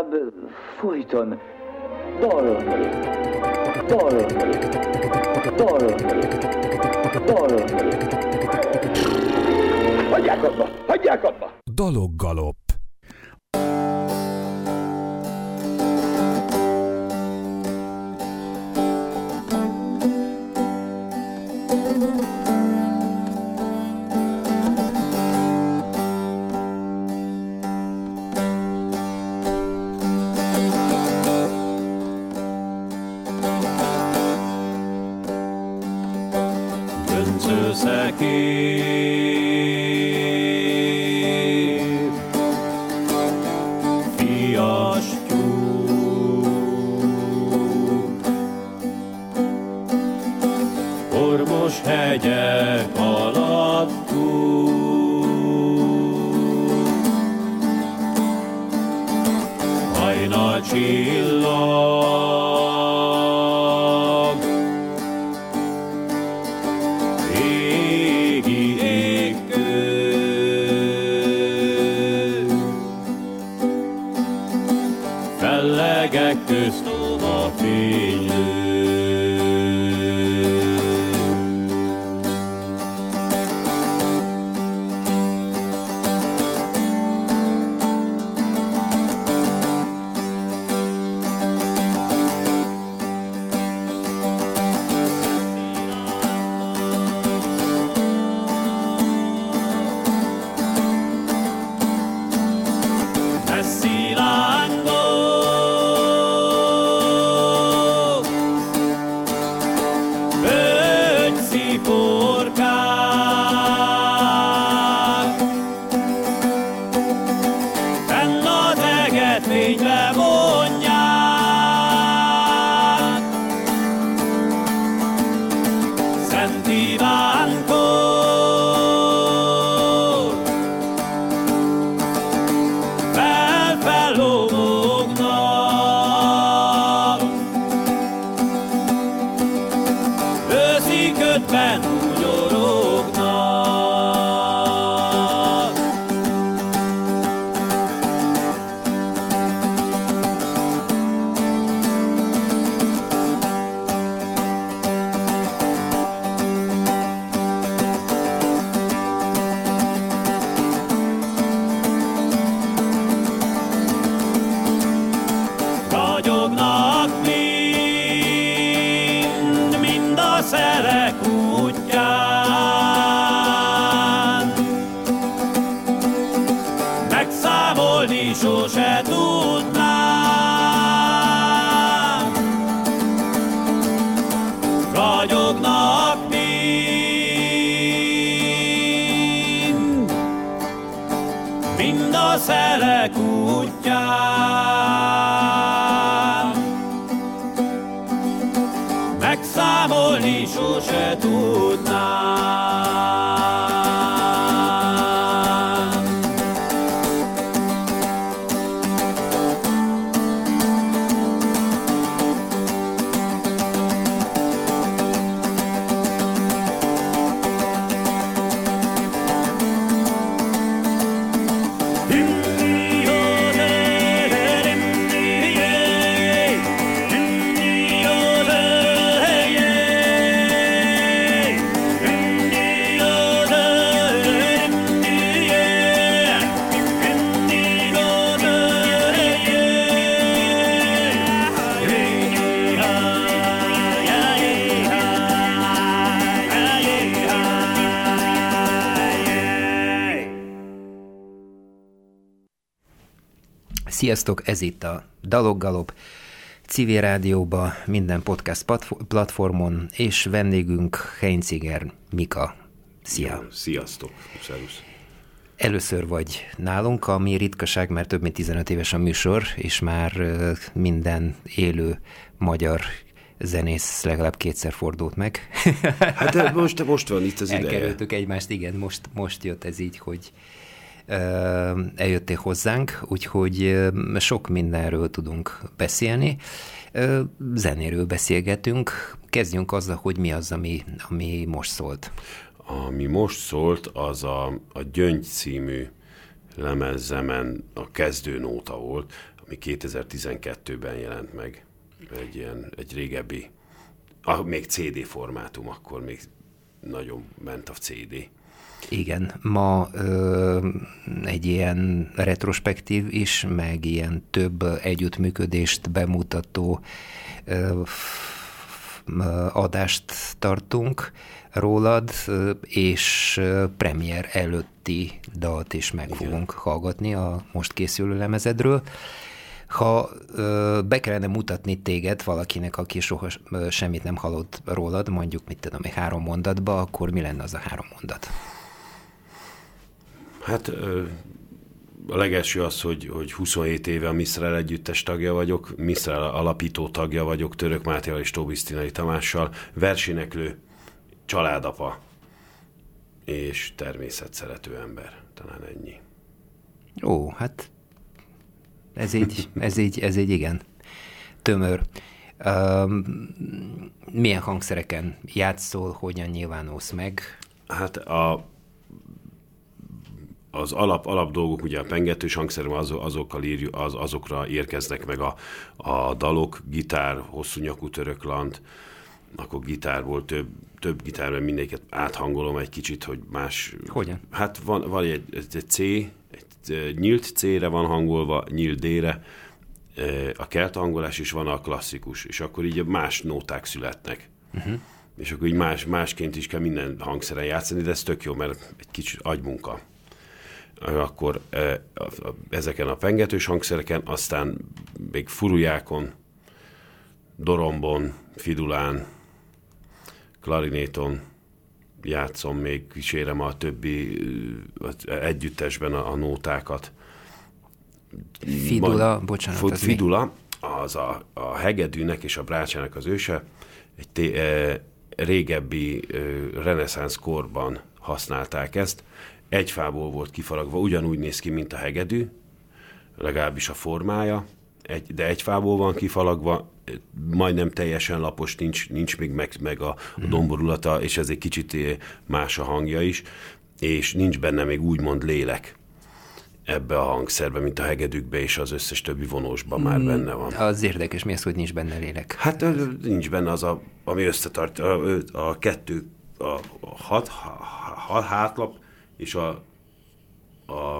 inkább folyton dalolni, dalolni, dalolni, dalolni. Hagyják abba! Hagyják abba! Daloggalop. Sziasztok, ez itt a Daloggalop, civil rádióba, minden podcast platfo- platformon, és vendégünk Heinziger Mika. Szia! Sziasztok, szervusz. Először vagy nálunk, ami ritkaság, mert több mint 15 éves a műsor, és már minden élő magyar zenész legalább kétszer fordult meg. Hát most, most van itt az ideje. Elkerültük egymást, igen, most, most jött ez így, hogy eljöttél hozzánk, úgyhogy sok mindenről tudunk beszélni. Zenéről beszélgetünk. Kezdjünk azzal, hogy mi az, ami, ami most szólt. Ami most szólt, az a, a Gyöngy című lemezzemen a kezdőnóta volt, ami 2012-ben jelent meg. Egy ilyen, egy régebbi, ah, még CD formátum, akkor még nagyon ment a CD. Igen, ma ö, egy ilyen retrospektív is, meg ilyen több együttműködést bemutató ö, adást tartunk rólad, és premier előtti dalt is meg Igen. fogunk hallgatni a most készülő lemezedről. Ha ö, be kellene mutatni téged valakinek, aki soha semmit nem hallott rólad, mondjuk, mit tudom, egy három mondatba, akkor mi lenne az a három mondat? Hát a legelső az, hogy, hogy 27 éve a Miszrel együttes tagja vagyok, Miszrel alapító tagja vagyok, Török Mátéval és Tóbisztinai Tamással, verséneklő, családapa és természetszerető ember. Talán ennyi. Ó, hát ez így, ez így, ez így igen. Tömör. Um, milyen hangszereken játszol, hogyan nyilvánulsz meg? Hát a, az alap, alap dolgok, ugye a pengetős hangszerem, az, azokkal írjuk, az, azokra érkeznek meg a, a dalok, gitár, hosszú nyakú töröklant, akkor gitárból több, több gitárban mindegyiket áthangolom egy kicsit, hogy más... Hogyan? Hát van, van egy, egy C, egy nyílt C-re van hangolva, nyílt D-re, a kelt hangolás is van a klasszikus, és akkor így más nóták születnek. Uh-huh. És akkor így más, másként is kell minden hangszeren játszani, de ez tök jó, mert egy kicsit agymunka. Akkor ezeken a pengetős hangszereken, aztán még furujákon, dorombon, fidulán, klarinéton játszom, még kísérem a többi együttesben a, a nótákat. Fidula, Ma, bocsánat. Az Fidula, az a, a hegedűnek és a brácsának az őse, egy té, e, régebbi e, reneszánsz korban használták ezt. Egy fából volt kifaragva, ugyanúgy néz ki, mint a hegedű, legalábbis a formája, egy, de egy fából van kifalagva, majdnem teljesen lapos, nincs, nincs még meg, meg a, a mhm. domborulata, és ez egy kicsit más a hangja is, és nincs benne még úgymond lélek ebbe a hangszerbe, mint a hegedűkbe és az összes többi vonósban már mm, benne van. Az érdekes, mi az, hogy nincs benne lélek? Hát nincs benne az, a, ami összetart, a, a kettő, a, a hat, a hátlap és a, a,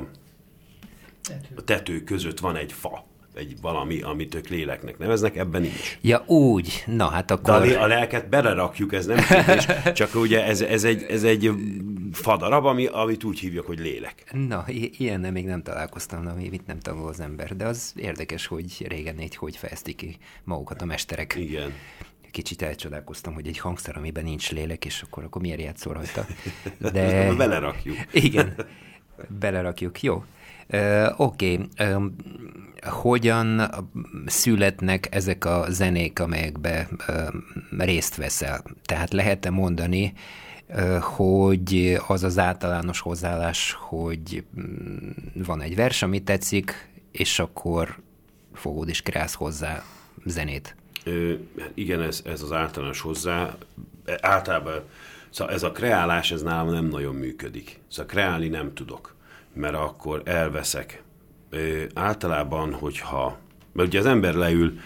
a tető között van egy fa egy valami, amit ők léleknek neveznek, ebben nincs. Ja, úgy. Na, hát akkor... De a, a lelket belerakjuk, ez nem kérdés, csak ugye ez, ez, egy, ez egy fadarab, ami, amit úgy hívjuk, hogy lélek. Na, ilyen még nem találkoztam, amit nem tanul az ember, de az érdekes, hogy régen így hogy fejezték ki magukat a mesterek. Igen kicsit elcsodálkoztam, hogy egy hangszer, amiben nincs lélek, és akkor, akkor miért játszol rajta. De... Belerakjuk. Igen, belerakjuk. Jó. Uh, Oké, okay. um, hogyan születnek ezek a zenék, amelyekbe um, részt veszel? Tehát lehet-e mondani, hogy az az általános hozzáállás, hogy um, van egy vers, ami tetszik, és akkor fogod és kreálsz hozzá zenét? Ö, igen, ez, ez az általános hozzá. Általában szóval ez a kreálás, ez nálam nem nagyon működik. Szóval kreálni nem tudok mert akkor elveszek. Általában, hogyha, mert ugye az ember leül,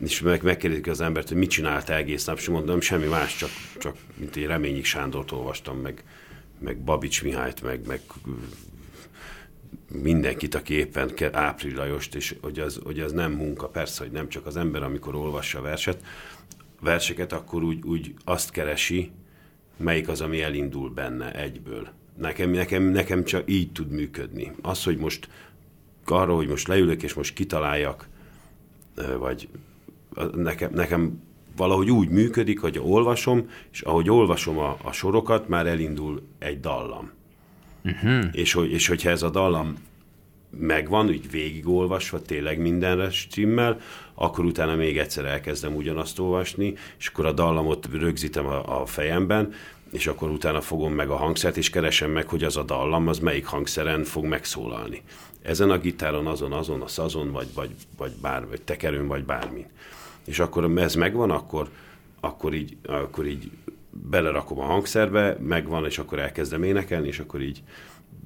és meg, megkérdezik az embert, hogy mit csinált egész nap, és mondom, semmi más, csak, csak mint egy Reményik Sándort olvastam, meg, meg Babics Mihályt, meg, meg mindenkit, aki éppen Áprilajost, Lajost, és hogy az, hogy az nem munka, persze, hogy nem csak az ember, amikor olvassa a verset, verseket, akkor úgy, úgy azt keresi, melyik az, ami elindul benne egyből. Nekem, nekem, nekem csak így tud működni. Az, hogy most arról, hogy most leülök és most kitaláljak, vagy nekem, nekem valahogy úgy működik, hogy olvasom, és ahogy olvasom a, a sorokat, már elindul egy dallam. Uh-huh. És, hogy, és hogyha ez a dallam megvan, úgy végigolvasva, tényleg mindenre stimmel, akkor utána még egyszer elkezdem ugyanazt olvasni, és akkor a dallamot rögzítem a, a fejemben, és akkor utána fogom meg a hangszert, és keresem meg, hogy az a dallam, az melyik hangszeren fog megszólalni. Ezen a gitáron, azon, azon, a szazon, vagy, vagy, vagy, bár, vagy tekerőn, vagy bármin. És akkor ez megvan, akkor, akkor, így, akkor így belerakom a hangszerbe, megvan, és akkor elkezdem énekelni, és akkor így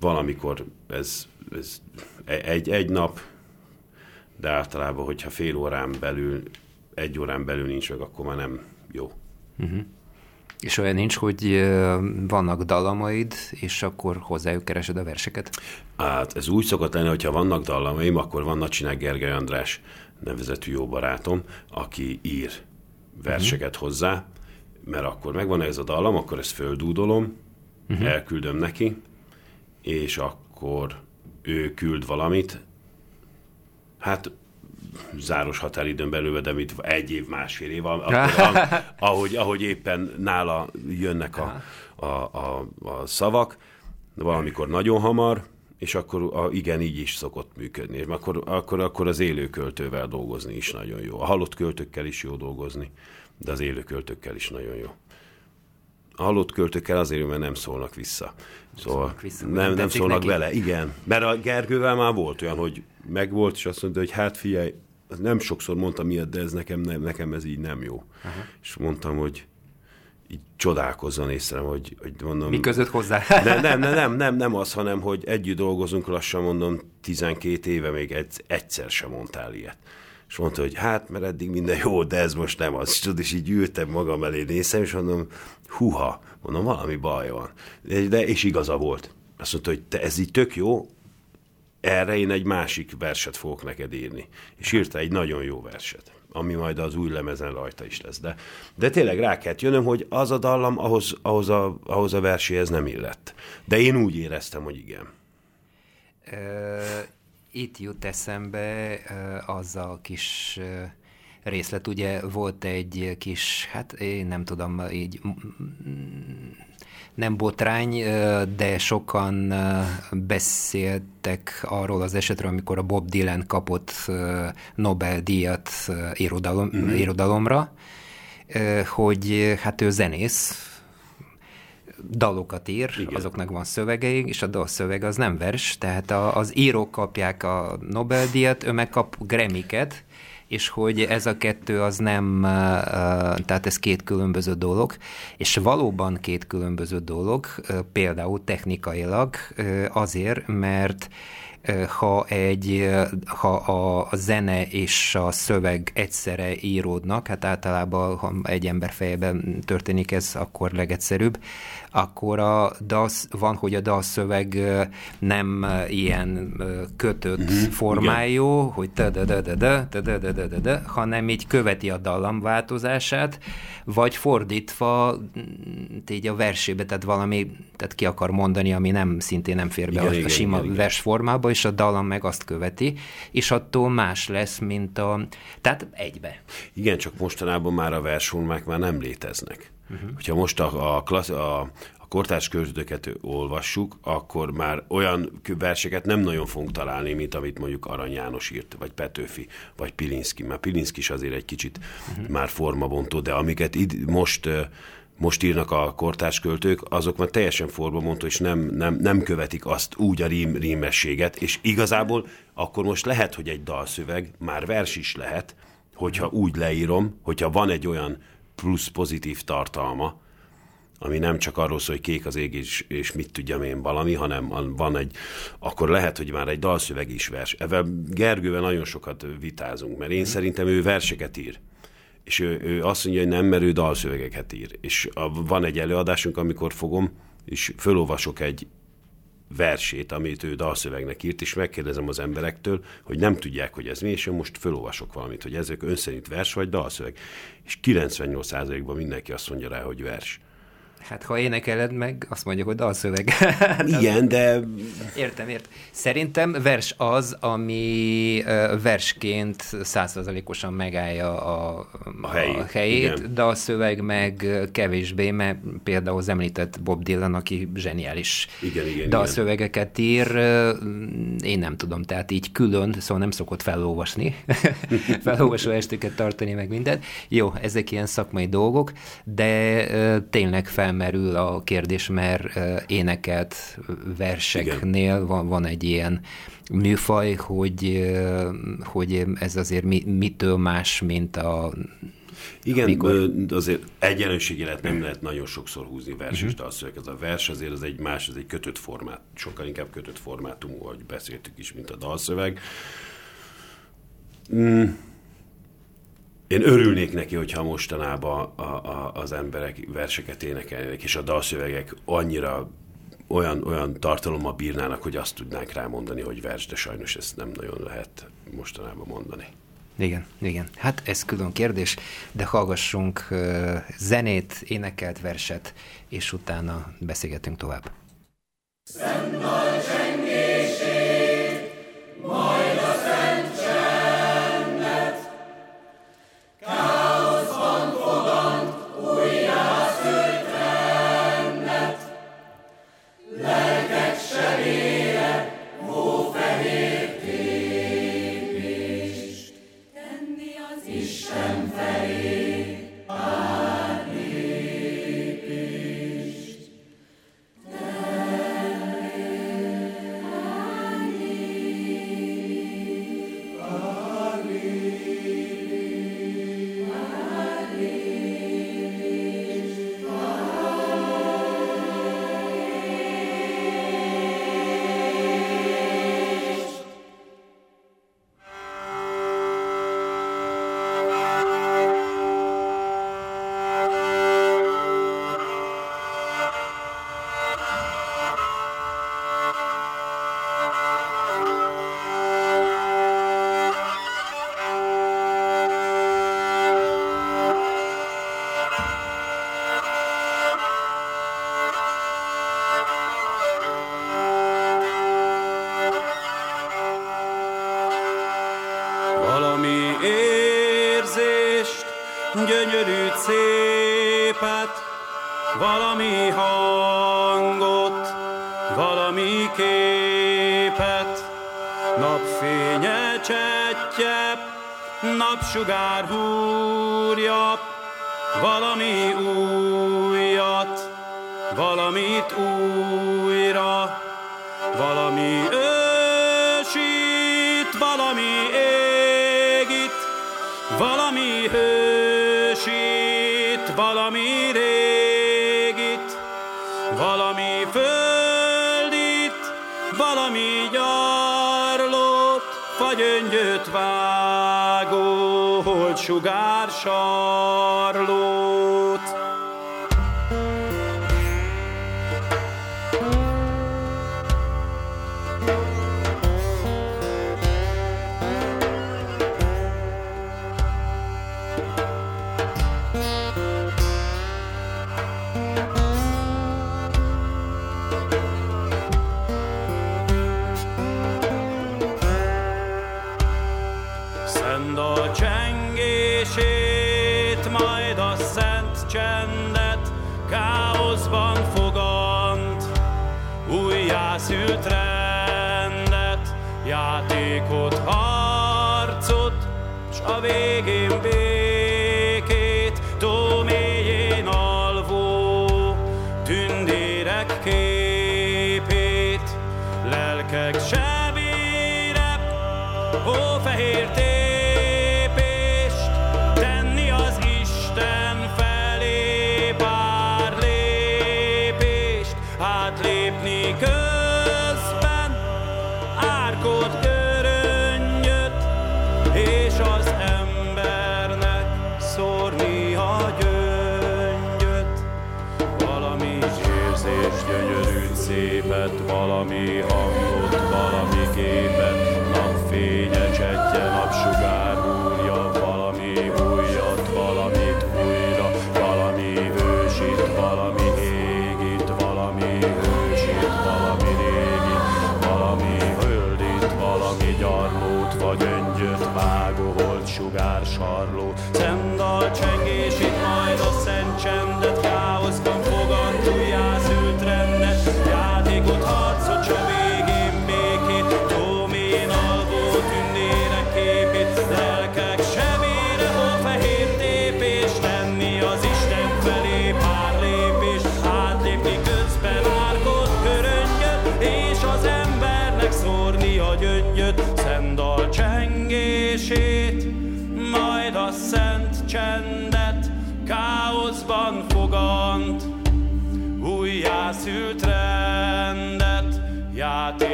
valamikor ez, ez egy, egy nap, de általában, hogyha fél órán belül, egy órán belül nincs meg, akkor már nem jó. És olyan nincs, hogy vannak dalamaid, és akkor hozzájuk keresed a verseket? Hát ez úgy szokott lenni, hogyha vannak dallamaim, akkor van Nacsinek Gergely András nevezetű jó barátom, aki ír verseket uh-huh. hozzá, mert akkor megvan ez a dallam, akkor ezt földúdolom, uh-huh. elküldöm neki, és akkor ő küld valamit, hát záros határidőn belül, de mit egy év, másfél év, akkor, ahogy, ahogy éppen nála jönnek a, a, a, a szavak, valamikor nagyon hamar, és akkor a, igen, így is szokott működni. És akkor, akkor, akkor az élő költővel dolgozni is nagyon jó. A halott költőkkel is jó dolgozni, de az élő költőkkel is nagyon jó. A halott költőkkel azért, mert nem szólnak vissza. Szóval szólnak vissza, nem, nem nem szólnak neki? bele, igen. Mert a Gergővel már volt olyan, hogy megvolt, és azt mondta, hogy hát figyelj, nem sokszor mondtam ilyet, de ez nekem, nem, nekem ez így nem jó. Aha. És mondtam, hogy így csodálkozzon észre, hogy, hogy mondom... Mi között hozzá? Nem, nem, nem, nem, nem, nem az, hanem, hogy együtt dolgozunk lassan, mondom, 12 éve még egy, egyszer sem mondtál ilyet. És mondta, hogy hát, mert eddig minden jó, de ez most nem az. Tudod, és így ültem magam elé nézem, és mondom, huha, mondom, valami baj van. De, és igaza volt. Azt mondta, hogy te ez így tök jó, erre én egy másik verset fogok neked írni. És írta egy nagyon jó verset, ami majd az új lemezen rajta is lesz. De, de tényleg rá kellett jönnöm, hogy az a dallam ahhoz, ahhoz, a, ahhoz a verséhez nem illett. De én úgy éreztem, hogy igen. Itt jut eszembe az a kis részlet, ugye volt egy kis, hát én nem tudom, így nem botrány, de sokan beszéltek arról az esetről, amikor a Bob Dylan kapott Nobel-díjat irodalom, mm. irodalomra, hogy hát ő zenész, dalokat ír, Igen. Azoknak van szövegeik, és a dalszöveg az nem vers, tehát a, az írók kapják a Nobel-díjat, ő meg kap Grammy-ket, és hogy ez a kettő az nem, tehát ez két különböző dolog, és valóban két különböző dolog, például technikailag azért, mert ha egy, ha a a zene és a szöveg egyszerre íródnak, hát általában ha egy ember fejében történik ez, akkor legegyszerűbb, akkor a dalsz, van, hogy a dalszöveg ö, nem ilyen kötött Mhm, formájú, hogy te de de de de de de de de de hanem így követi a dallam változását, vagy fordítva mm, így a versébe, tehát valami, tehát ki akar mondani, ami nem szintén nem fér be Igen, a, a igen, sima igen, igen. versformába, és a dallam meg azt követi, és attól más lesz, mint a, tehát egybe. Igen, csak mostanában már a versformák már nem léteznek. Uh-huh. Hogyha most a, a, klassz, a, a kortárs költőket olvassuk, akkor már olyan verseket nem nagyon fogunk találni, mint amit mondjuk Arany János írt, vagy Petőfi, vagy Pilinszki. Már Pilinszki is azért egy kicsit uh-huh. már formabontó, de amiket id- most most írnak a kortárs költők, azok már teljesen formabontó, és nem, nem, nem követik azt úgy a rím, rímességet, és igazából akkor most lehet, hogy egy dalszöveg, már vers is lehet, hogyha úgy leírom, hogyha van egy olyan plusz pozitív tartalma, ami nem csak arról szól, hogy kék az ég, és, és mit tudjam én valami, hanem van egy, akkor lehet, hogy már egy dalszöveg is vers. Ezzel Gergővel nagyon sokat vitázunk, mert én szerintem ő verseket ír. És ő, ő azt mondja, hogy nem, mert ő dalszövegeket ír. És a, van egy előadásunk, amikor fogom, és fölolvasok egy versét, amit ő dalszövegnek írt, és megkérdezem az emberektől, hogy nem tudják, hogy ez mi, és én most fölolvasok valamit, hogy ezek ön szerint vers vagy dalszöveg. És 98%-ban mindenki azt mondja rá, hogy vers. Hát ha énekeled meg, azt mondjuk, hogy dalszöveg. Igen, de Értem, értem. Szerintem vers az, ami versként százszerzalékosan megállja a, A helyét, a helyét igen. de a szöveg meg kevésbé, mert például az említett Bob Dylan, aki zseniális Igen, igen, dalszövegeket ír, ö, én nem tudom, tehát így külön, szóval nem szokott felolvasni, felolvasó estüket tartani, meg minden. Jó, ezek ilyen szakmai dolgok, de tényleg felmerül a kérdés, mert ö, énekelt verseknél van, van egy ilyen műfaj, hogy, hogy ez azért mi, mitől más, mint a Igen, Amikor- azért egyenlőségi lehet nem lehet nagyon sokszor húzni vers és dalszöveg. Ez a vers azért az egy más, ez egy kötött formát, sokkal inkább kötött formátumú, ahogy beszéltük is, mint a dalszöveg. Mm, én örülnék neki, hogyha mostanában a, a, az emberek verseket énekelnének, és a dalszövegek annyira olyan, olyan tartalommal bírnának, hogy azt tudnánk rámondani, hogy vers, de sajnos ezt nem nagyon lehet mostanában mondani. Igen, igen. Hát ez külön kérdés, de hallgassunk uh, zenét, énekelt verset, és utána beszélgetünk tovább. Szent nagy érzést, gyönyörű szépet, valami hangot, valami képet, napfénye csettye, napsugár húrja, valami újat, valamit újra, vágó, a végén békét, tó mélyén alvó, tündérek képét, lelkek sebére, hófehér tépést, tenni az Isten felé pár lépést, átlépni közben szépet, valami hangot, valami képet, napfénye, csetje, napsugár úrja, valami újat, valamit újra, valami ősít, valami égít, valami ősít, valami régit, valami höldít, valami gyarlót, vagy öngyöt, vágó, holt, sugár, sarló, szendal csengésít,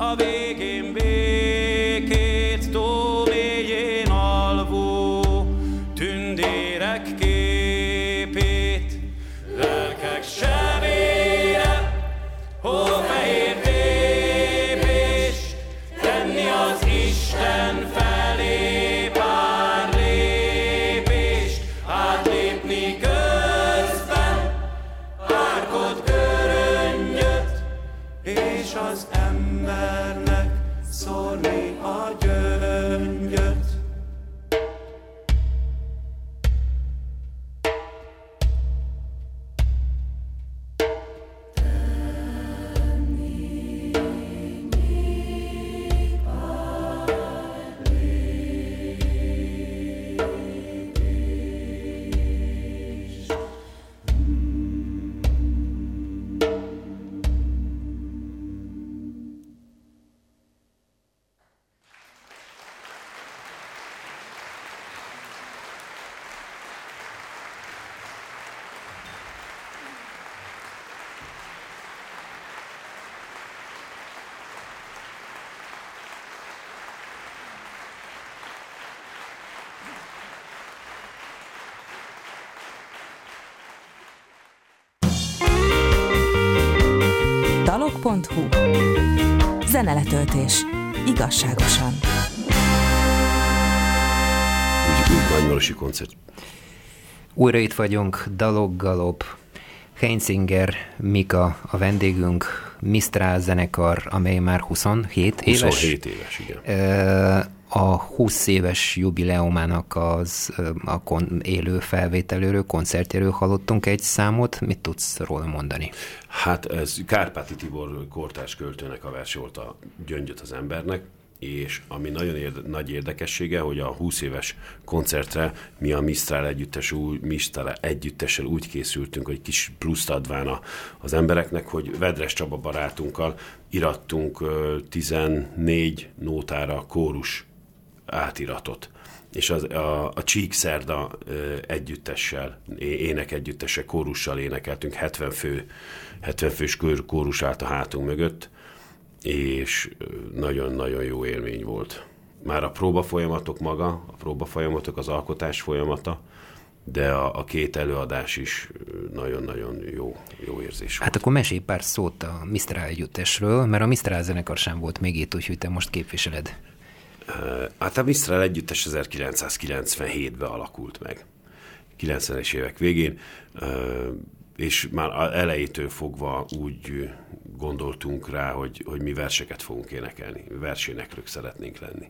of it. Dalok.hu Zeneletöltés. Igazságosan. Úgy, úgy nagymarosi koncert. Újra itt vagyunk, Dalog Galop, Heinzinger, Mika a vendégünk, Mistral zenekar, amely már 27 éves. 27 éves, igen. A 20 éves jubileumának az a kon- élő felvételőről, koncertjéről hallottunk egy számot. Mit tudsz róla mondani? Hát ez Kárpáti Tibor kortárs költőnek a vers a gyöngyöt az embernek, és ami nagyon érde, nagy érdekessége, hogy a 20 éves koncertre mi a Mistral együttes, úgy, Mistral együttessel úgy készültünk, hogy kis pluszt adván a, az embereknek, hogy Vedres Csaba barátunkkal irattunk ö, 14 nótára kórus átiratot és az, a, a Csíkszerda együttessel, ének együttese, kórussal énekeltünk, 70 fő, 70 fős kör- kórus állt a hátunk mögött, és nagyon-nagyon jó élmény volt. Már a próba folyamatok maga, a próba folyamatok, az alkotás folyamata, de a, a két előadás is nagyon-nagyon jó, jó érzés volt. Hát akkor mesélj pár szót a Mistral együttesről, mert a Mistral zenekar sem volt még itt, úgyhogy te most képviseled. Hát a Mistral együttes 1997-ben alakult meg. 90-es évek végén, és már elejétől fogva úgy gondoltunk rá, hogy, hogy mi verseket fogunk énekelni, verséneklők szeretnénk lenni.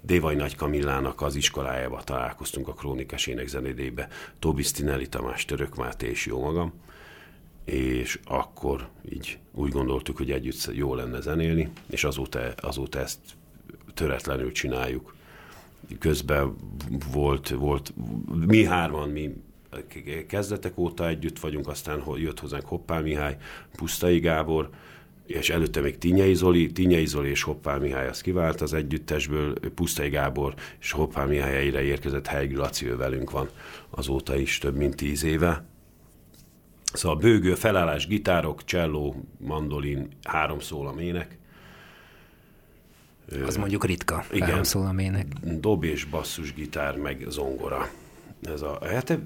Dévai Nagy Kamillának az iskolájába találkoztunk a Krónikás Énekzenedébe, Tobi Stinelli Tamás, Török Máté és jó magam, és akkor így úgy gondoltuk, hogy együtt jó lenne zenélni, és azóta, azóta ezt töretlenül csináljuk. Közben volt, volt mi hárman, mi kezdetek óta együtt vagyunk, aztán jött hozzánk Hoppál Mihály, Pusztai Gábor, és előtte még Tinyei Zoli, Tinyei Zoli és Hoppál Mihály az kivált az együttesből, Pusztai Gábor és Hoppál Mihály helyére érkezett Helgi Laci, ő velünk van azóta is több mint tíz éve. Szóval bőgő, felállás, gitárok, cselló, mandolin, három szólam ének, Az mondjuk ritka, Igen. szólamének. dob és basszusgitár, meg zongora. Ez a hát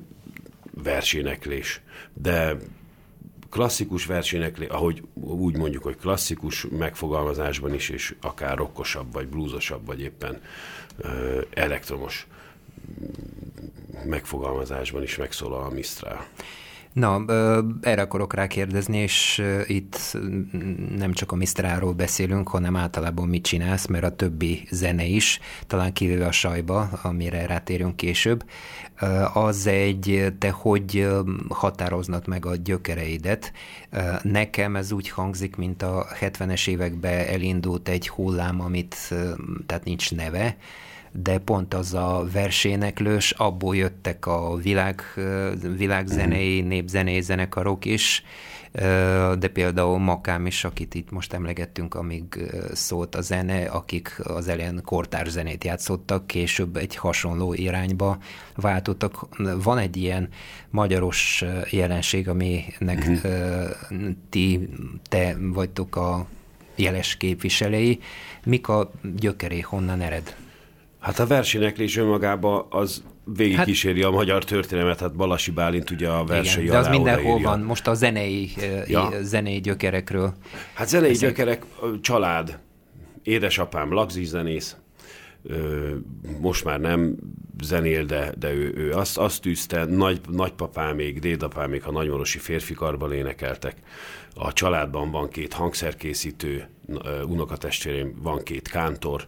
verséneklés. De klasszikus verséneklés, ahogy úgy mondjuk, hogy klasszikus megfogalmazásban is, és akár rokkosabb, vagy blúzosabb, vagy éppen ö, elektromos megfogalmazásban is megszólal a Mistral. Na, erre akarok rákérdezni, és itt nem csak a Misztráról beszélünk, hanem általában mit csinálsz, mert a többi zene is, talán kivéve a sajba, amire rátérünk később, az egy, te hogy határoznod meg a gyökereidet. Nekem ez úgy hangzik, mint a 70-es években elindult egy hullám, amit, tehát nincs neve, de pont az a verséneklős, abból jöttek a világ, világzenei, népzenei zenekarok is, de például Makám is, akit itt most emlegettünk, amíg szólt a zene, akik az elején kortárs zenét játszottak, később egy hasonló irányba váltottak. Van egy ilyen magyaros jelenség, aminek uh-huh. ti, te vagytok a jeles képviselői. Mik a gyökeré, honnan ered? Hát a verséneklés önmagában az végigkíséri hát, a magyar történelmet, hát Balasi Bálint ugye a versei Igen, de az mindenhol odaírja. van, most a zenei, ja. Ja. zenei gyökerekről. Hát zenei Ezek- gyökerek, család, édesapám lagzi zenész, ö, most már nem, zenél, de, de ő, ő azt, azt tűzte, nagy, nagypapámék, dédapámék a nagymarosi férfikarban énekeltek. A családban van két hangszerkészítő, unokatestvérém, van két kántor,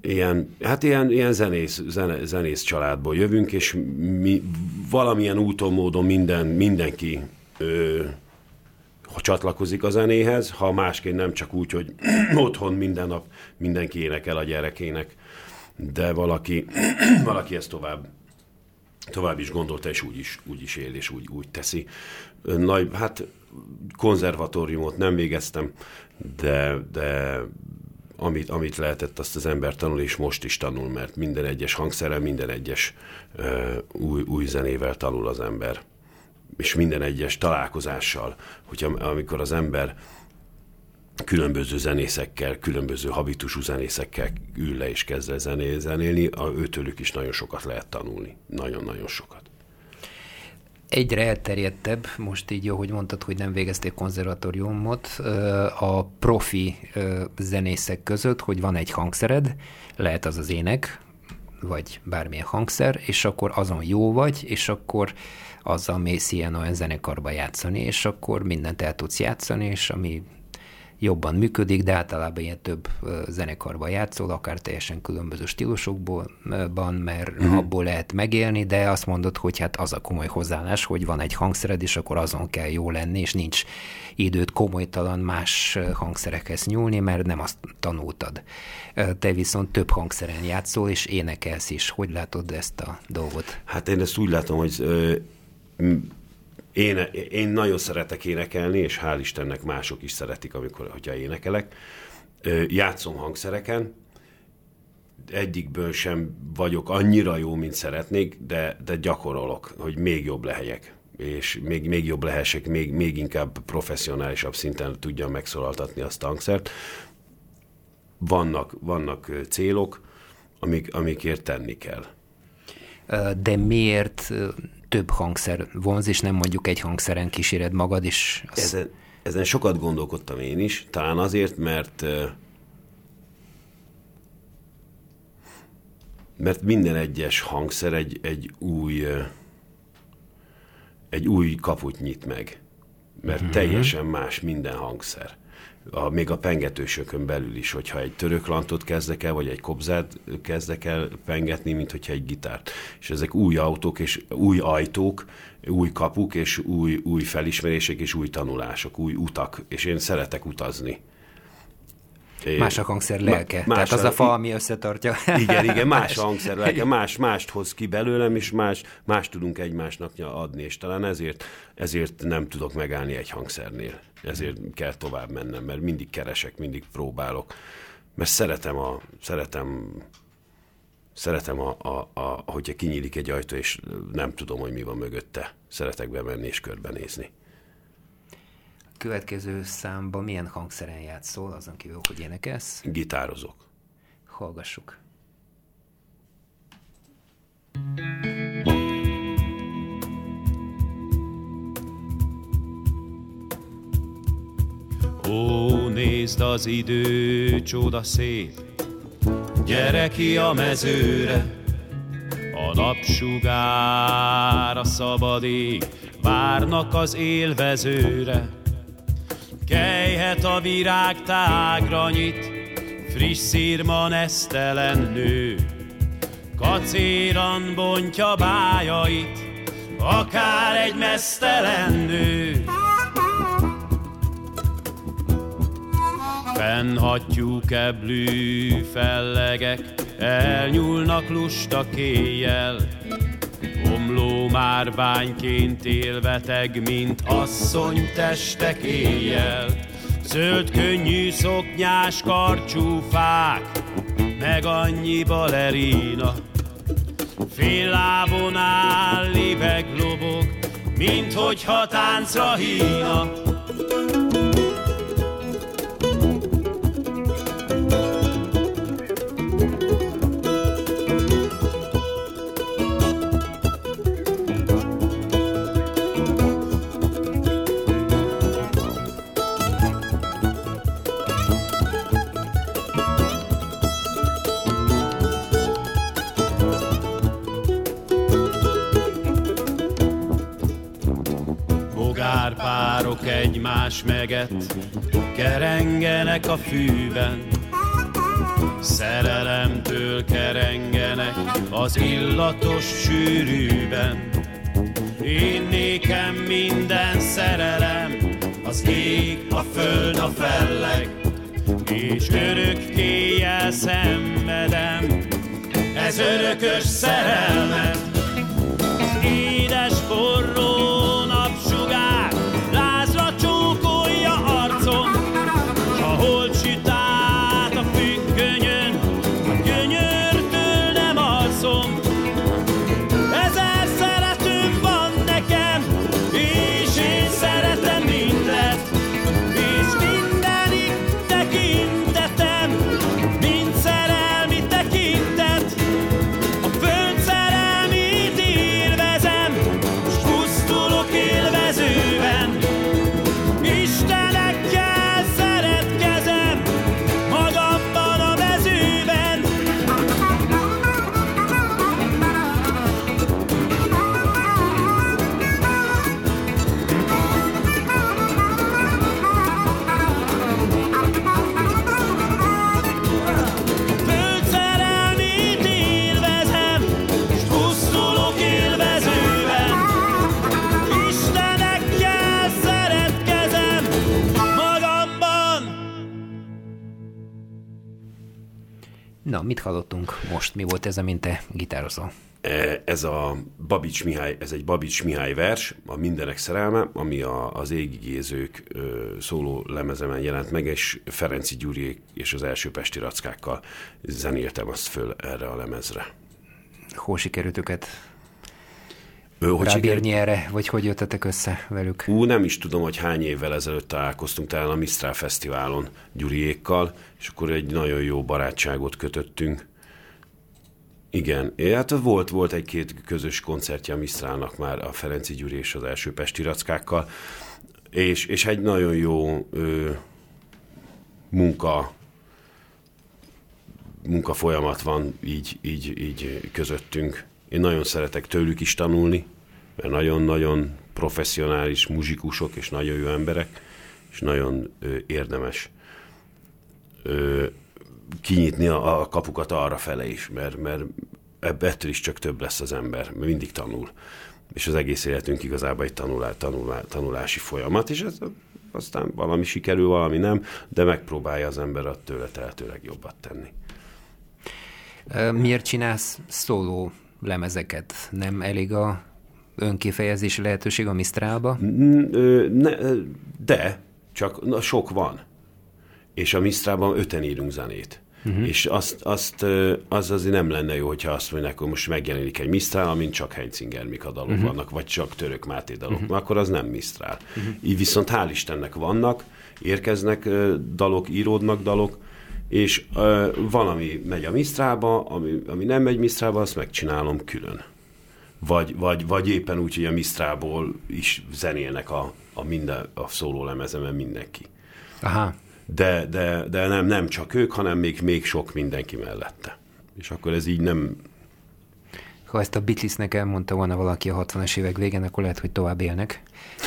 ilyen, hát ilyen, ilyen zenész, zene, zenész családból jövünk, és mi valamilyen úton, módon minden, mindenki ö, ha csatlakozik a zenéhez, ha másként nem csak úgy, hogy otthon minden nap mindenki énekel a gyerekének, de valaki, valaki ezt tovább, tovább is gondolta, és úgy is, úgy is él, és úgy, úgy teszi. Nagy, hát konzervatóriumot nem végeztem, de, de amit, amit lehetett, azt az ember tanul, és most is tanul, mert minden egyes hangszerrel, minden egyes uh, új, új zenével tanul az ember. És minden egyes találkozással, hogyha amikor az ember különböző zenészekkel, különböző habitusú zenészekkel ül le és kezd zené, zenélni, a, őtőlük is nagyon sokat lehet tanulni. Nagyon-nagyon sokat. Egyre elterjedtebb, most így jó, hogy mondtad, hogy nem végezték konzervatóriumot, a profi zenészek között, hogy van egy hangszered, lehet az az ének, vagy bármilyen hangszer, és akkor azon jó vagy, és akkor azzal mész ilyen olyan zenekarba játszani, és akkor mindent el tudsz játszani, és ami jobban működik, de általában ilyen több zenekarban játszol, akár teljesen különböző stílusokban, mert uh-huh. abból lehet megélni, de azt mondod, hogy hát az a komoly hozzáállás, hogy van egy hangszered, és akkor azon kell jó lenni, és nincs időt komolytalan más hangszerekhez nyúlni, mert nem azt tanultad. Te viszont több hangszeren játszol, és énekelsz is. Hogy látod ezt a dolgot? Hát én ezt úgy látom, hogy ö, én, én nagyon szeretek énekelni, és hál' Istennek mások is szeretik, amikor, hogyha énekelek. Játszom hangszereken, egyikből sem vagyok annyira jó, mint szeretnék, de, de gyakorolok, hogy még jobb lehelyek és még, még jobb lehessek, még, még inkább professzionálisabb szinten tudjam megszólaltatni azt a hangszert. Vannak, vannak célok, amik, amikért tenni kell. De miért több hangszer vonz, és nem mondjuk egy hangszeren kíséred magad, és... Az... Ezen, ezen sokat gondolkodtam én is, talán azért, mert mert minden egyes hangszer egy, egy új egy új kaput nyit meg. Mert uh-huh. teljesen más minden hangszer a, még a pengetősökön belül is, hogyha egy török lantot kezdek el, vagy egy kobzát kezdek el pengetni, mint hogyha egy gitárt. És ezek új autók, és új ajtók, új kapuk, és új, új felismerések, és új tanulások, új utak, és én szeretek utazni. Más a hangszer lelke. Más Tehát az a, fa, ami összetartja. Igen, igen, más a hangszer lelke, más, mást hoz ki belőlem, és más, más tudunk egymásnak adni, és talán ezért, ezért nem tudok megállni egy hangszernél. Ezért kell tovább mennem, mert mindig keresek, mindig próbálok. Mert szeretem a, szeretem Szeretem, a, a, a, hogyha kinyílik egy ajtó, és nem tudom, hogy mi van mögötte. Szeretek bemenni és körbenézni következő számban milyen hangszeren játszol, azon kívül, hogy énekelsz? Gitározok. Hallgassuk. Ó, nézd az idő, csoda szép, gyere ki a mezőre, a napsugár, a szabad ég, várnak az élvezőre. Kejhet a virág tágra nyit, friss szírma nesztelen nő. Kacéran bontja bájait, akár egy mesztelen nő. Fennhatjuk eblű fellegek, elnyúlnak lusta kéjjel, Omló márványként élveteg, mint asszony testek éjjel. Zöld könnyű szoknyás karcsúfák, meg annyi balerina. Fél lábon áll, lobog, mint hogyha táncra hína. Meget, kerengenek a fűben. Szerelemtől kerengenek az illatos sűrűben. Én minden szerelem, az ég, a föld, a felleg, és örökké szenvedem, ez örökös szerelmet. Na, mit hallottunk most? Mi volt ez, amint te gitározol? E, Ez a Babics Mihály, ez egy Babics Mihály vers, a Mindenek szerelme, ami a, az égigézők szóló lemezemen jelent meg, és Ferenci Gyuriék és az első Pesti rackákkal zenéltem azt föl erre a lemezre. Hol sikerült őket Ő, hogy rábírni erre, vagy hogy jöttetek össze velük? Ú, nem is tudom, hogy hány évvel ezelőtt találkoztunk talán a Mistrál Fesztiválon Gyuriékkal, és akkor egy nagyon jó barátságot kötöttünk. Igen, é, hát volt, volt egy-két közös koncertje a Mistrálnak már a Ferenci Gyuri és az első Pesti rackákkal, és, és egy nagyon jó ö, munka munka folyamat van így, így, így közöttünk. Én nagyon szeretek tőlük is tanulni, mert nagyon-nagyon professzionális muzsikusok és nagyon jó emberek, és nagyon ö, érdemes ö, kinyitni a, a kapukat arra fele is, mert, mert ettől is csak több lesz az ember, mert mindig tanul. És az egész életünk igazából egy tanulá, tanulá, tanulási folyamat, és ez aztán valami sikerül, valami nem, de megpróbálja az ember a tőle tehetőleg jobbat tenni. Miért csinálsz szóló lemezeket? Nem elég a önkifejezési lehetőség a ö, de, csak na, sok van. És a Mistrában öten írunk zenét. Uh-huh. És azt, azt, az azért nem lenne jó, hogyha azt mondják, hogy most megjelenik egy Mistrál, amint csak Heinzinger Mika dalok uh-huh. vannak, vagy csak Török Máté dalok, uh-huh. akkor az nem Mistrál. Uh-huh. Így viszont hál' Istennek vannak, érkeznek dalok, íródnak dalok, és ö, valami megy a Mistrálba, ami, ami nem megy Mistrálba, azt megcsinálom külön vagy, vagy, vagy éppen úgy, hogy a Mistrából is zenélnek a, a, minden, a szóló lemezemen mindenki. Aha. De, de, de nem, nem csak ők, hanem még, még sok mindenki mellette. És akkor ez így nem... Ha ezt a Beatlesnek elmondta volna valaki a 60-as évek végén, akkor lehet, hogy tovább élnek.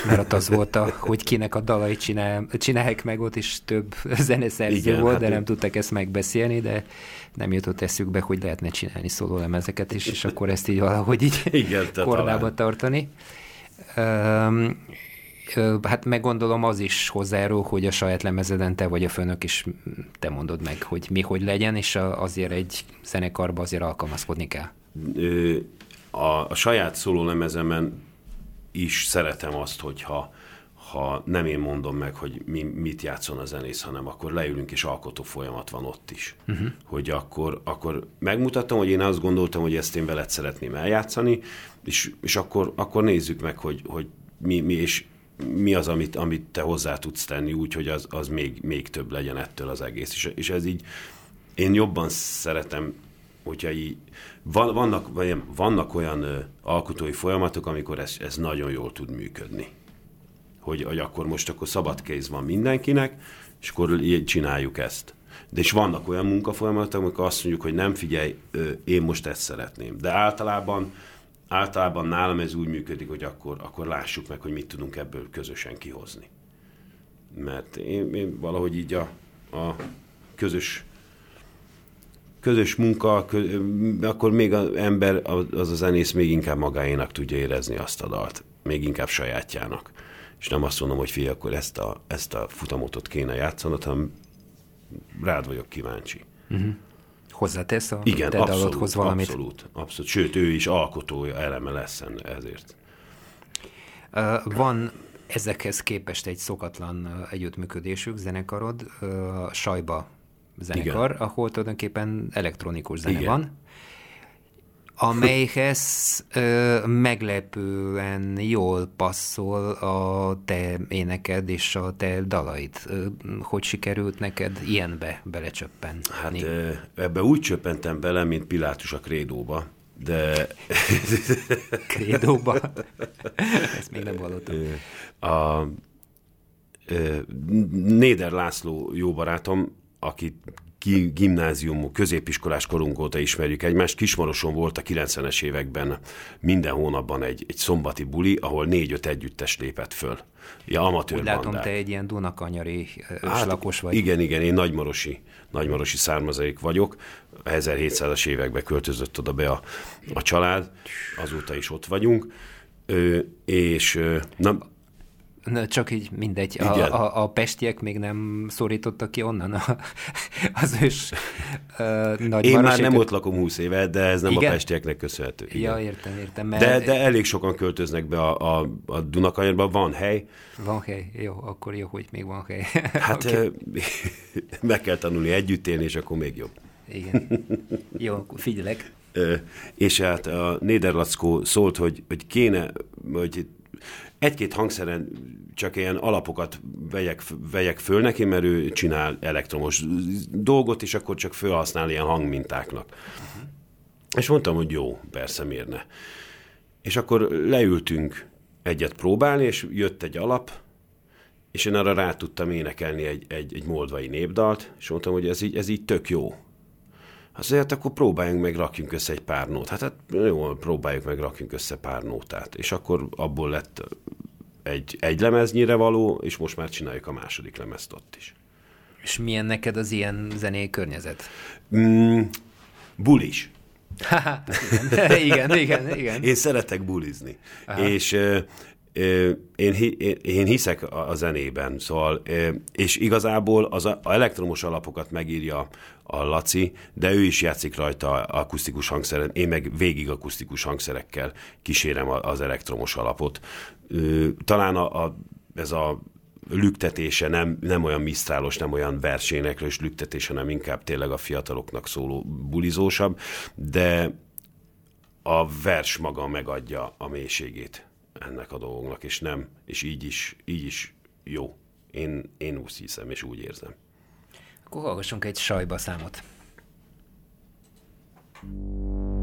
Mert az volt, a, hogy kinek a dalait csinál, csinálják meg, ott is több zeneszerző Igen, volt, hát de nem tudtak ezt megbeszélni, de nem jutott eszükbe, hogy lehetne csinálni szólólemezeket is, és akkor ezt így valahogy így Igen, kordába talán. tartani. Ö, hát meggondolom az is hozzájárul, hogy a saját lemezeden te vagy a főnök, és te mondod meg, hogy mi hogy legyen, és azért egy zenekarba azért alkalmazkodni kell. A, a saját szóló lemezemen is szeretem azt, hogyha ha nem én mondom meg, hogy mi, mit játszon a zenész, hanem akkor leülünk, és alkotó folyamat van ott is. Uh-huh. Hogy akkor, akkor megmutatom, hogy én azt gondoltam, hogy ezt én veled szeretném eljátszani, és, és akkor, akkor nézzük meg, hogy, hogy mi, mi, és mi az, amit, amit te hozzá tudsz tenni, úgy, hogy az, az még, még több legyen ettől az egész. És, és ez így, én jobban szeretem, hogyha így, van, vannak, vagy nem, vannak olyan ö, alkotói folyamatok, amikor ez, ez nagyon jól tud működni. Hogy, hogy akkor most akkor szabad kéz van mindenkinek, és akkor csináljuk ezt. De és vannak olyan munkafolyamatok, amikor azt mondjuk, hogy nem figyelj, ö, én most ezt szeretném. De általában általában nálam ez úgy működik, hogy akkor, akkor lássuk meg, hogy mit tudunk ebből közösen kihozni. mert én, én valahogy így a, a közös közös munka, kö, akkor még az ember, az a zenész még inkább magáénak tudja érezni azt a dalt, még inkább sajátjának. És nem azt mondom, hogy figyelj, akkor ezt a, ezt a futamotot kéne játszanod, hanem rád vagyok kíváncsi. Uh-huh. Hozzátesz a Igen, te abszolút, dalodhoz valamit? abszolút, abszolút. Sőt, ő is alkotója, eleme lesz ezért. Van ezekhez képest egy szokatlan együttműködésük, zenekarod, Sajba zenekar, Igen. ahol tulajdonképpen elektronikus zene Igen. van, amelyhez ö, meglepően jól passzol a te éneked és a te dalaid. Hogy sikerült neked ilyenbe belecsöppenni? Hát ö, ebbe úgy csöppentem bele, mint Pilátus a krédóba, de Krédóba? Ezt még nem hallottam. a Néder László jó barátom, aki ki- gimnázium, középiskolás korunk óta ismerjük egymást. Kismaroson volt a 90-es években minden hónapban egy, egy szombati buli, ahol négy-öt együttes lépett föl. Ja, amatőr Úgy látom, bandák. te egy ilyen Dunakanyari őslakos vagy. Hát, Igen, igen, én nagymarosi, nagymarosi származék vagyok. 1700-as években költözött oda be a, a család, azóta is ott vagyunk. Ö, és na, Na, csak így mindegy. Igen. A, a, a pestiek még nem szorítottak ki onnan a, az ős nagy én már nem ott lakom 20 éve, de ez nem Igen? a pestieknek köszönhető. igen. Ja, értem, értem. Mert De, de elég sokan költöznek be a, a, a Dunakanyarba, van hely. Van hely, jó, akkor jó, hogy még van hely. Hát okay. meg kell tanulni együtt élni, és akkor még jobb. Igen. Jó, akkor figyelek. És hát a Néderlackó szólt, hogy, hogy kéne, hogy egy-két hangszeren csak ilyen alapokat vegyek, vegyek föl neki, mert ő csinál elektromos dolgot, és akkor csak felhasznál ilyen hangmintáknak. És mondtam, hogy jó, persze, miért ne. És akkor leültünk egyet próbálni, és jött egy alap, és én arra rá tudtam énekelni egy, egy, egy moldvai népdalt, és mondtam, hogy ez így, ez így tök jó. Hát akkor próbáljunk meg, rakjunk össze egy pár nótát. Hát, hát jó, próbáljuk meg, rakjunk össze pár nótát. És akkor abból lett egy, egy lemeznyire való, és most már csináljuk a második lemezt ott is. És milyen neked az ilyen zenei környezet? Mm, bulis. igen, igen, igen, igen. Én szeretek bulizni. Aha. És ö, ö, én, én, én hiszek a, a zenében, szóval, ö, és igazából az a, a elektromos alapokat megírja a Laci, de ő is játszik rajta akusztikus hangszeren, én meg végig akusztikus hangszerekkel kísérem az elektromos alapot. Talán a, a, ez a lüktetése nem, nem olyan misztrálos, nem olyan versénekről lüktetése, hanem inkább tényleg a fiataloknak szóló bulizósabb, de a vers maga megadja a mélységét ennek a dolgoknak, és nem, és így is, így is jó. Én, én úgy hiszem, és úgy érzem. Akkor hallgassunk egy sajba számot. Fakó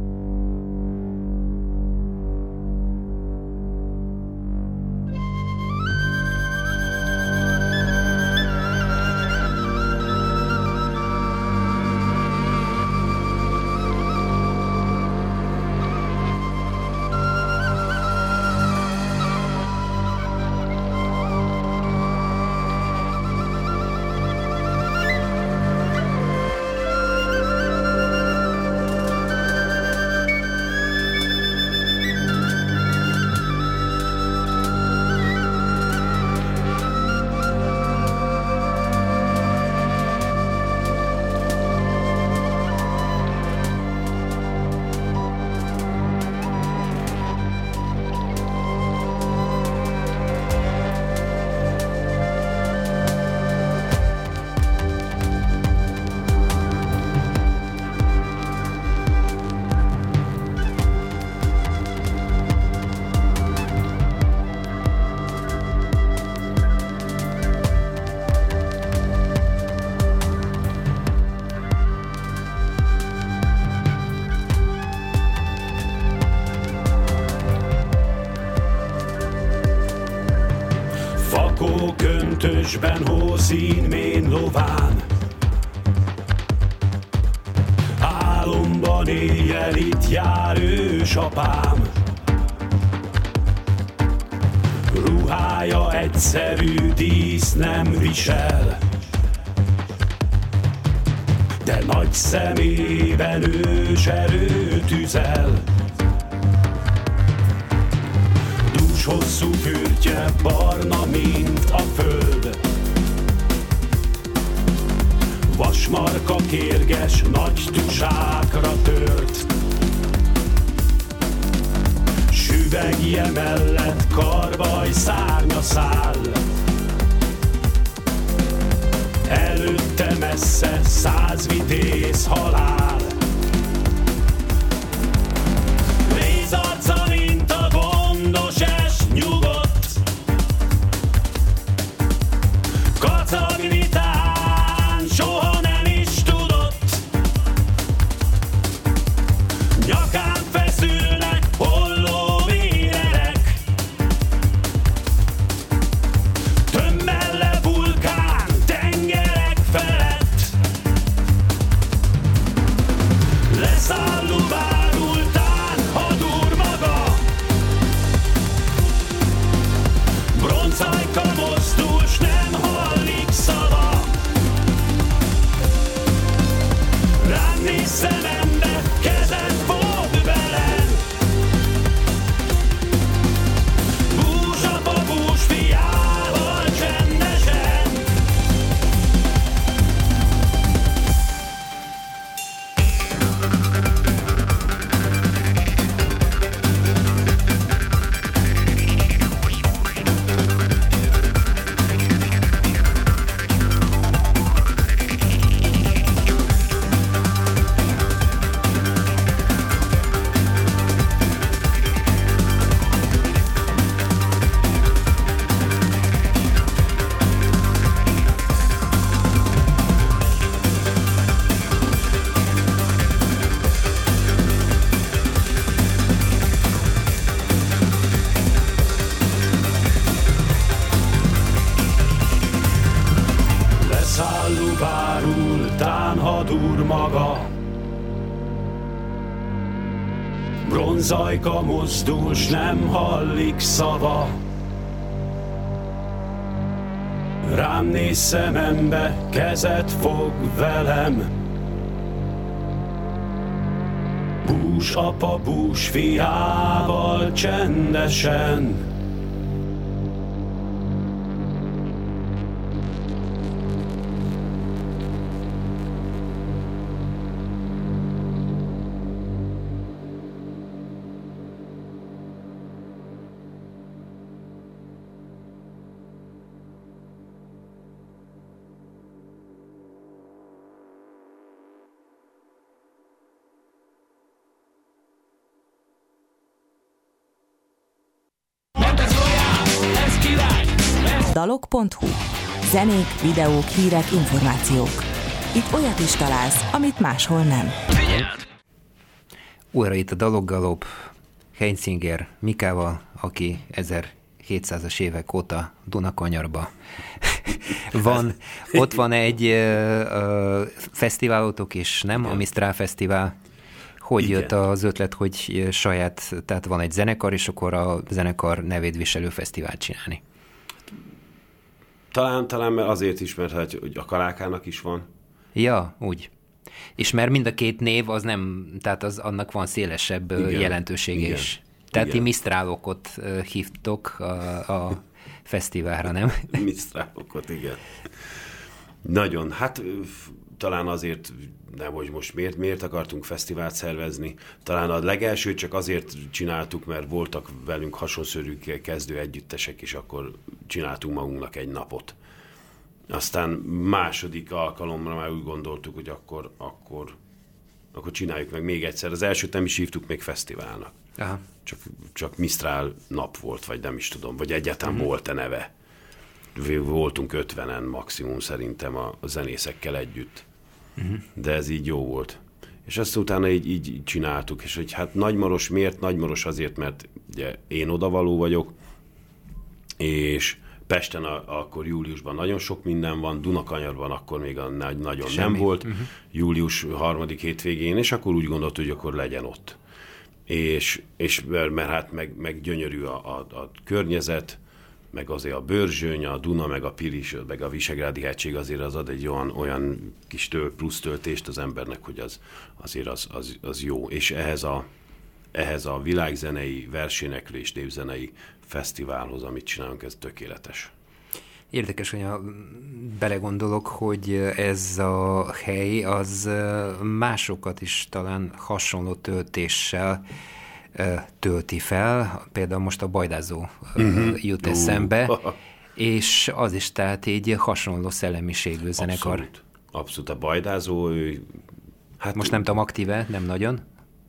s nem hallik szava. Rám néz szemembe, kezet fog velem. Bús apa, bús fiával csendesen. Dalok.hu Zenék, videók, hírek, információk. Itt olyat is találsz, amit máshol nem. Újra itt a Daloggalop, Heinzinger Mikával, aki 1700-as évek óta Dunakanyarba van. Ott van egy ö, ö, fesztiválotok is, nem? A Mistral Fesztivál. Hogy Igen. jött az ötlet, hogy saját, tehát van egy zenekar, és akkor a zenekar nevét viselő fesztivált csinálni? Talán, talán mert azért is, mert hát, hogy a kalákának is van. Ja, úgy. És mert mind a két név az nem, tehát az annak van szélesebb Igen. Jelentősége Igen. is. Tehát Igen. ti Mistrálokot ö, hívtok a, a fesztiválra, nem? Misztrálokot, igen. Nagyon, hát talán azért, nem, hogy most miért, miért akartunk fesztivált szervezni. Talán a legelső csak azért csináltuk, mert voltak velünk hasonszörű ke- kezdő együttesek, és akkor csináltunk magunknak egy napot. Aztán második alkalomra már úgy gondoltuk, hogy akkor, akkor, akkor csináljuk meg még egyszer. Az elsőt nem is hívtuk még fesztiválnak. Aha. Csak, csak Mistral nap volt, vagy nem is tudom, vagy egyáltalán uh-huh. volt-e neve. Voltunk ötvenen maximum szerintem a zenészekkel együtt. Uh-huh. De ez így jó volt. És azt utána így, így, így csináltuk, és hogy hát Nagymaros miért? Nagymaros azért, mert ugye én odavaló vagyok, és Pesten a, akkor júliusban nagyon sok minden van, Dunakanyarban akkor még a nagy, nagyon Semmi. nem volt, uh-huh. július harmadik hétvégén, és akkor úgy gondolt, hogy akkor legyen ott. És, és mert, mert hát meg, meg gyönyörű a, a, a környezet, meg azért a Börzsöny, a Duna, meg a Pilis, meg a Visegrádi hegység azért az ad egy olyan, olyan kis töl, plusz töltést az embernek, hogy az azért az, az, az jó. És ehhez a, ehhez a világzenei verséneklés, népzenei fesztiválhoz, amit csinálunk, ez tökéletes. Érdekes, hogy a, belegondolok, hogy ez a hely az másokat is talán hasonló töltéssel tölti fel, például most a bajdázó uh-huh. jut eszembe, uh. és az is tehát egy hasonló szellemiségű zenekar. Abszolút. Abszolút a bajdázó, ő, hát most nem tudom, aktíve, nem nagyon?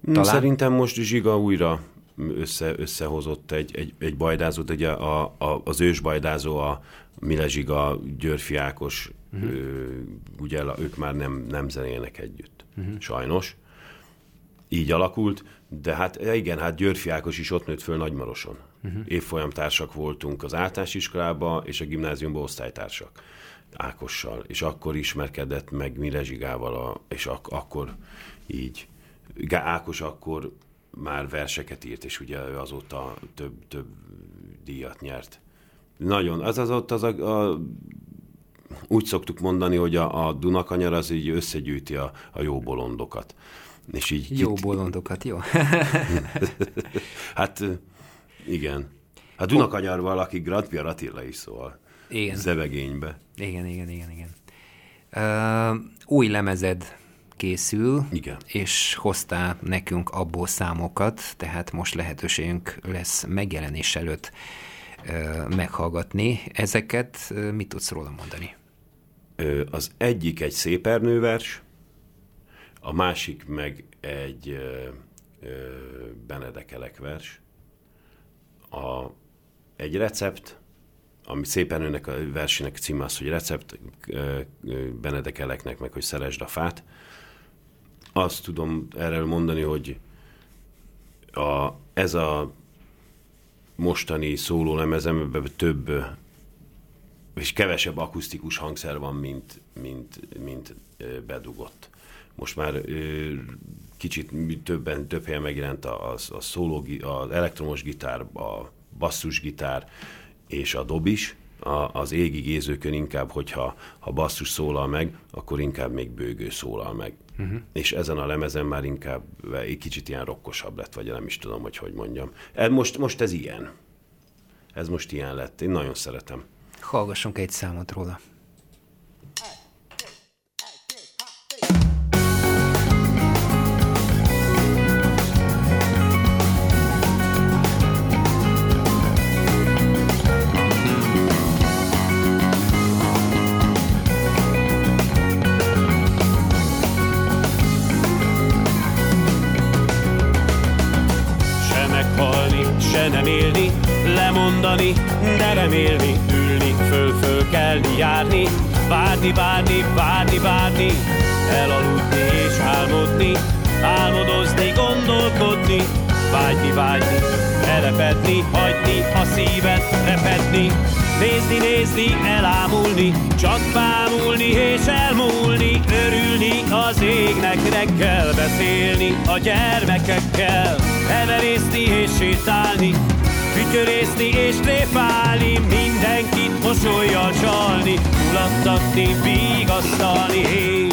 Mm, talán? Szerintem most Zsiga újra össze, összehozott egy, egy, egy bajdázót, ugye a, a, az ős bajdázó, a Mile Zsiga, Györfi Ákos, uh-huh. ő, ugye ők már nem, nem zenélnek együtt, uh-huh. sajnos. Így alakult, de hát igen, hát Györfi Ákos is ott nőtt föl Nagymaroson. Uh-huh. Évfolyamtársak voltunk az általános iskolába, és a gimnáziumban osztálytársak Ákossal, és akkor ismerkedett meg Mile Zsigával, a, és ak- akkor így. Ákos akkor már verseket írt, és ugye ő azóta több, több díjat nyert. Nagyon, az az ott az a, a úgy szoktuk mondani, hogy a, a Dunakanyar az így összegyűjti a, a jó bolondokat. És így jó kit... bolondokat, jó. hát igen. Hát Dunakanyarval, aki Gratpia Attila is szól. Igen. Zevegénybe. Igen, igen, igen, igen. Uh, új lemezed készül, Igen. és hoztál nekünk abból számokat, tehát most lehetőségünk lesz megjelenés előtt uh, meghallgatni. Ezeket uh, mit tudsz róla mondani? Az egyik egy szépernővers, a másik meg egy Benedekelek vers, a, egy recept, ami szépen önnek a versének címe az, hogy recept Benedekeleknek, meg hogy szeresd a fát. Azt tudom erről mondani, hogy a, ez a mostani szóló lemezemben több és kevesebb akusztikus hangszer van, mint, mint, mint bedugott most már ö, kicsit többen, több helyen megjelent a, a, a szóló, az elektromos gitár, a basszusgitár és a dob is. A, az égi gézőkön inkább, hogyha ha basszus szólal meg, akkor inkább még bőgő szólal meg. Uh-huh. És ezen a lemezen már inkább egy kicsit ilyen rokkosabb lett, vagy nem is tudom, hogy hogy mondjam. Ez most, most ez ilyen. Ez most ilyen lett. Én nagyon szeretem. Hallgassunk egy számot róla. Mondani, de remélni, ülni, föl-föl kelni, járni, várni, várni, várni, várni, elaludni és álmodni, álmodozni, gondolkodni, vágyni, vágyni, elepedni, hagyni a szívet repedni, nézni, nézni, elámulni, csak bámulni és elmúlni, örülni az égnek reggel, beszélni a gyermekekkel, heverészni és sétálni, Fütyörészni és tréfálni, mindenkit mosolyjal csalni, mulattatni, vigasztalni, hey.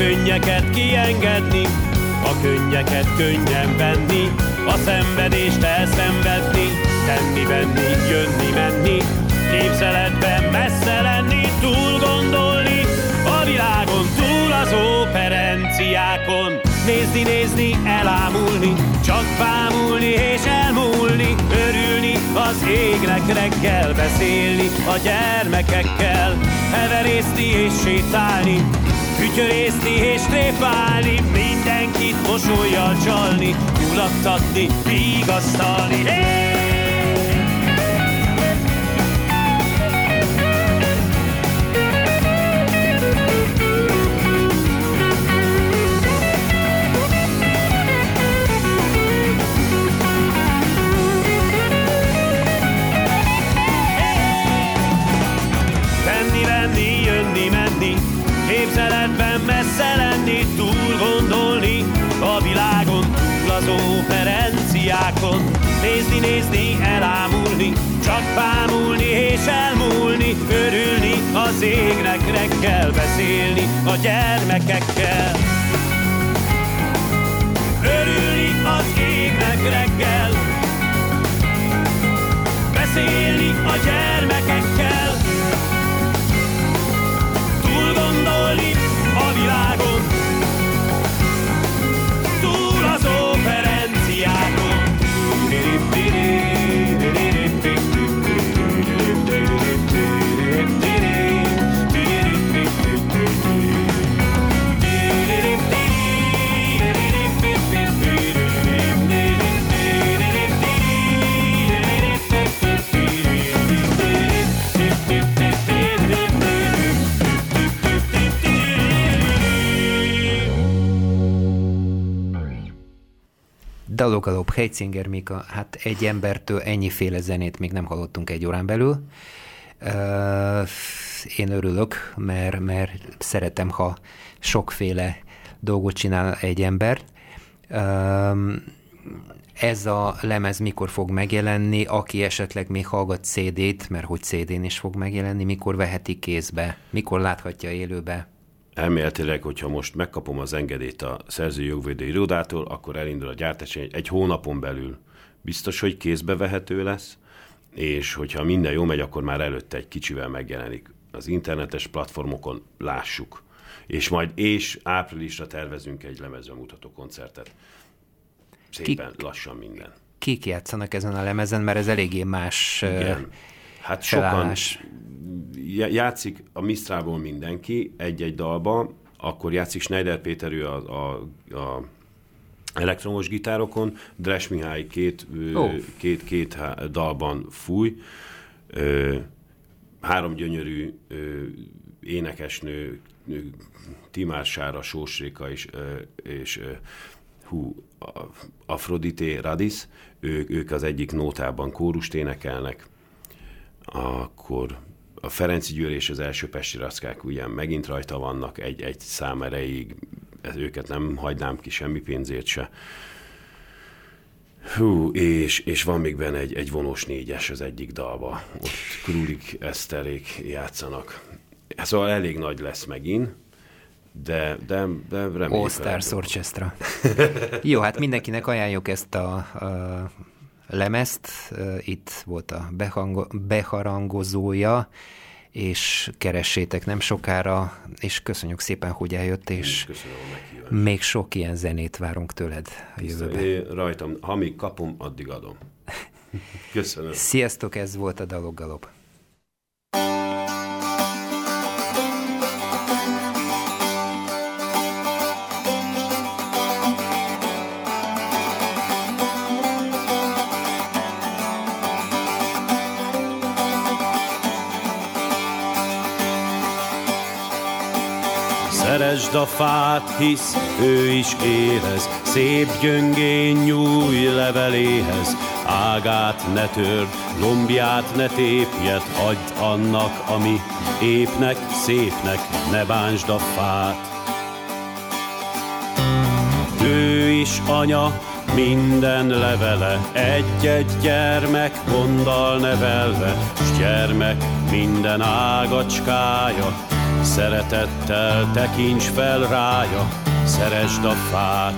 Könnyeket kiengedni, a könnyeket könnyen venni, a szenvedést elszenvedni, tenni, venni, jönni, menni, képzeletben messze lenni, túl gondolni, a világon túl az operenciákon, nézni, nézni, elámulni, csak bámulni és elmúlni, örülni, az égnek reggel beszélni, a gyermekekkel, heverészni és sétálni, Fütyörészni és tréfálni, mindenkit mosolyjal csalni, nyulattatni, vigasztalni. Hey! Csak bámulni és elmúlni Örülni az égnek reggel Beszélni a gyermekekkel. Örülni az égnek reggel Beszélni a gyermekekkel Dalogalop, Heitzinger Mika, hát egy embertől ennyiféle zenét még nem hallottunk egy órán belül. Én örülök, mert, mert szeretem, ha sokféle dolgot csinál egy ember. Ez a lemez mikor fog megjelenni, aki esetleg még hallgat CD-t, mert hogy CD-n is fog megjelenni, mikor veheti kézbe, mikor láthatja élőbe? Elméletileg, hogyha most megkapom az engedélyt a szerző jogvédő irodától, akkor elindul a gyártás egy, egy hónapon belül. Biztos, hogy kézbe vehető lesz, és hogyha minden jó megy, akkor már előtte egy kicsivel megjelenik. Az internetes platformokon lássuk. És majd és áprilisra tervezünk egy lemezbemutató koncertet. Szépen, Kik, lassan minden. Kik játszanak ezen a lemezen, mert ez eléggé más Igen. Hát felállás. sokan játszik a Mistrából mindenki egy-egy dalba, akkor játszik Schneider Péter, ő a, a, a elektromos gitárokon, Dres Mihály két, oh. két, két dalban fúj, három gyönyörű énekesnő, Timár Sára, Sósréka és, és hú, Afrodité Radis, ők, ők az egyik nótában kórust énekelnek, akkor a Ferenci Győr és az első Pesti Rackák ugye megint rajta vannak egy, egy szám erejéig, őket nem hagynám ki semmi pénzért se. Hú, és, és van még benne egy, egy vonós négyes az egyik dalba. Ott Krulik Eszterék játszanak. Szóval elég nagy lesz megint, de, de, de reméljük. All Stars Orchestra. Jó, hát mindenkinek ajánljuk ezt a, a lemezt, itt volt a behango, beharangozója, és keressétek nem sokára, és köszönjük szépen, hogy eljött, és még sok ilyen zenét várunk tőled a jövőben. Én rajtam, ha még kapom, addig adom. Köszönöm. Sziasztok, ez volt a Daloggalop. Szeresd a fát, hisz ő is érez, szép gyöngén nyúj leveléhez. Ágát ne törd, lombját ne tépjed, hagyd annak, ami épnek, szépnek, ne bánsd a fát. Ő is anya, minden levele, egy-egy gyermek gondal nevelve, s gyermek minden ágacskája, Szeretettel tekints fel rája, szeresd a fát.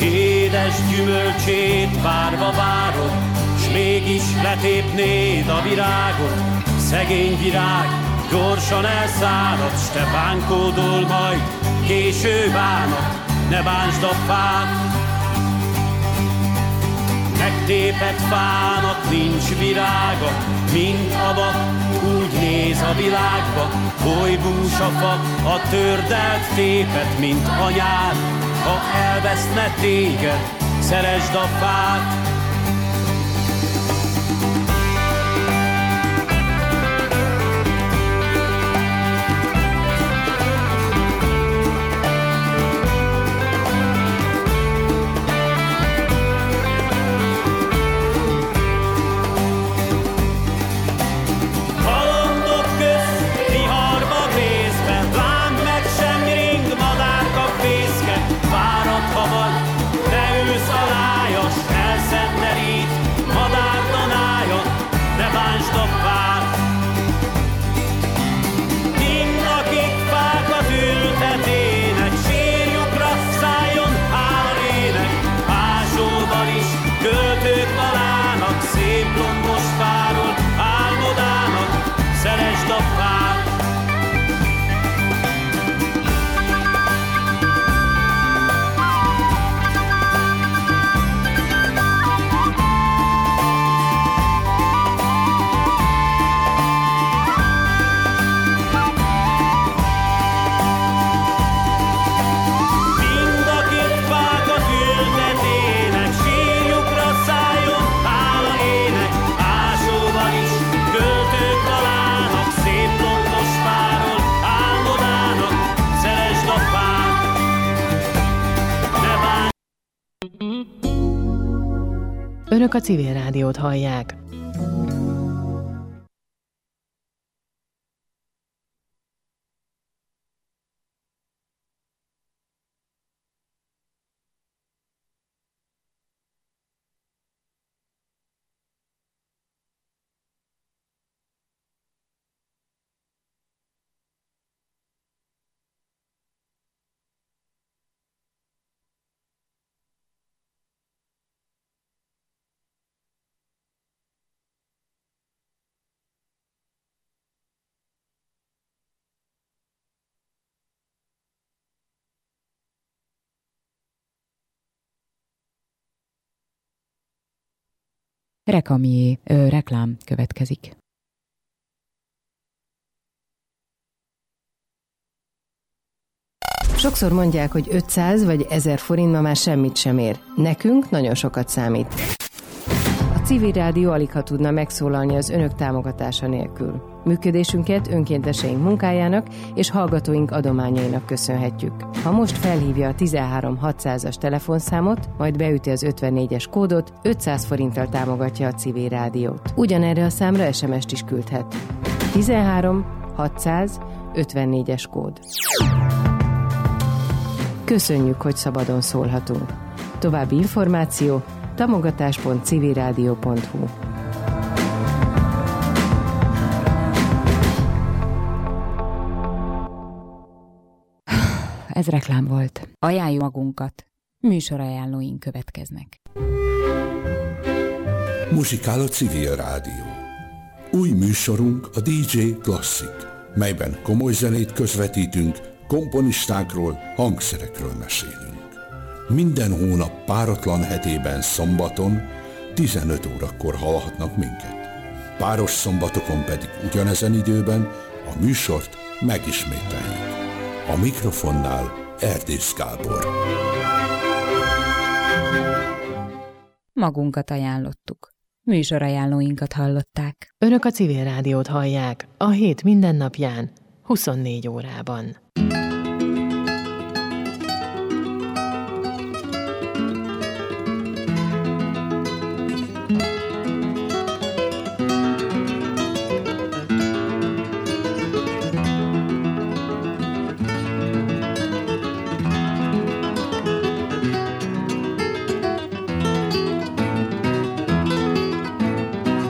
Édes gyümölcsét várva várod, mégis letépnéd a virágot, szegény virág, gyorsan elszárad, s te bánkódol majd, késő bánat, ne bánsd a fát. Megtépett fának nincs virága, mint aba, úgy néz a világba, oly a fa, a tördelt tépet, mint anyád, ha elveszne téged, szeresd a fát, Önök a civil rádiót hallják. Rekamié ö, reklám következik. Sokszor mondják, hogy 500 vagy 1000 forint ma már semmit sem ér. Nekünk nagyon sokat számít. Civil rádió alig tudna megszólalni az önök támogatása nélkül. Működésünket önkénteseink munkájának és hallgatóink adományainak köszönhetjük. Ha most felhívja a 13 600-as telefonszámot, majd beüti az 54-es kódot, 500 forinttal támogatja a civil rádiót. Ugyanerre a számra SMS-t is küldhet. 13 600 54-es kód. Köszönjük, hogy szabadon szólhatunk. További információ tamogatás.civilradio.hu Ez reklám volt. Ajánljuk magunkat. Műsorajánlóink következnek. Muzsikál a Civil Rádió. Új műsorunk a DJ Classic, melyben komoly zenét közvetítünk, komponistákról, hangszerekről mesélünk. Minden hónap páratlan hetében szombaton 15 órakor hallhatnak minket. Páros szombatokon pedig ugyanezen időben a műsort megismételjük. A mikrofonnál Erdész Gábor. Magunkat ajánlottuk. Műsorajánlóinkat hallották. Önök a civil rádiót hallják a hét mindennapján, 24 órában.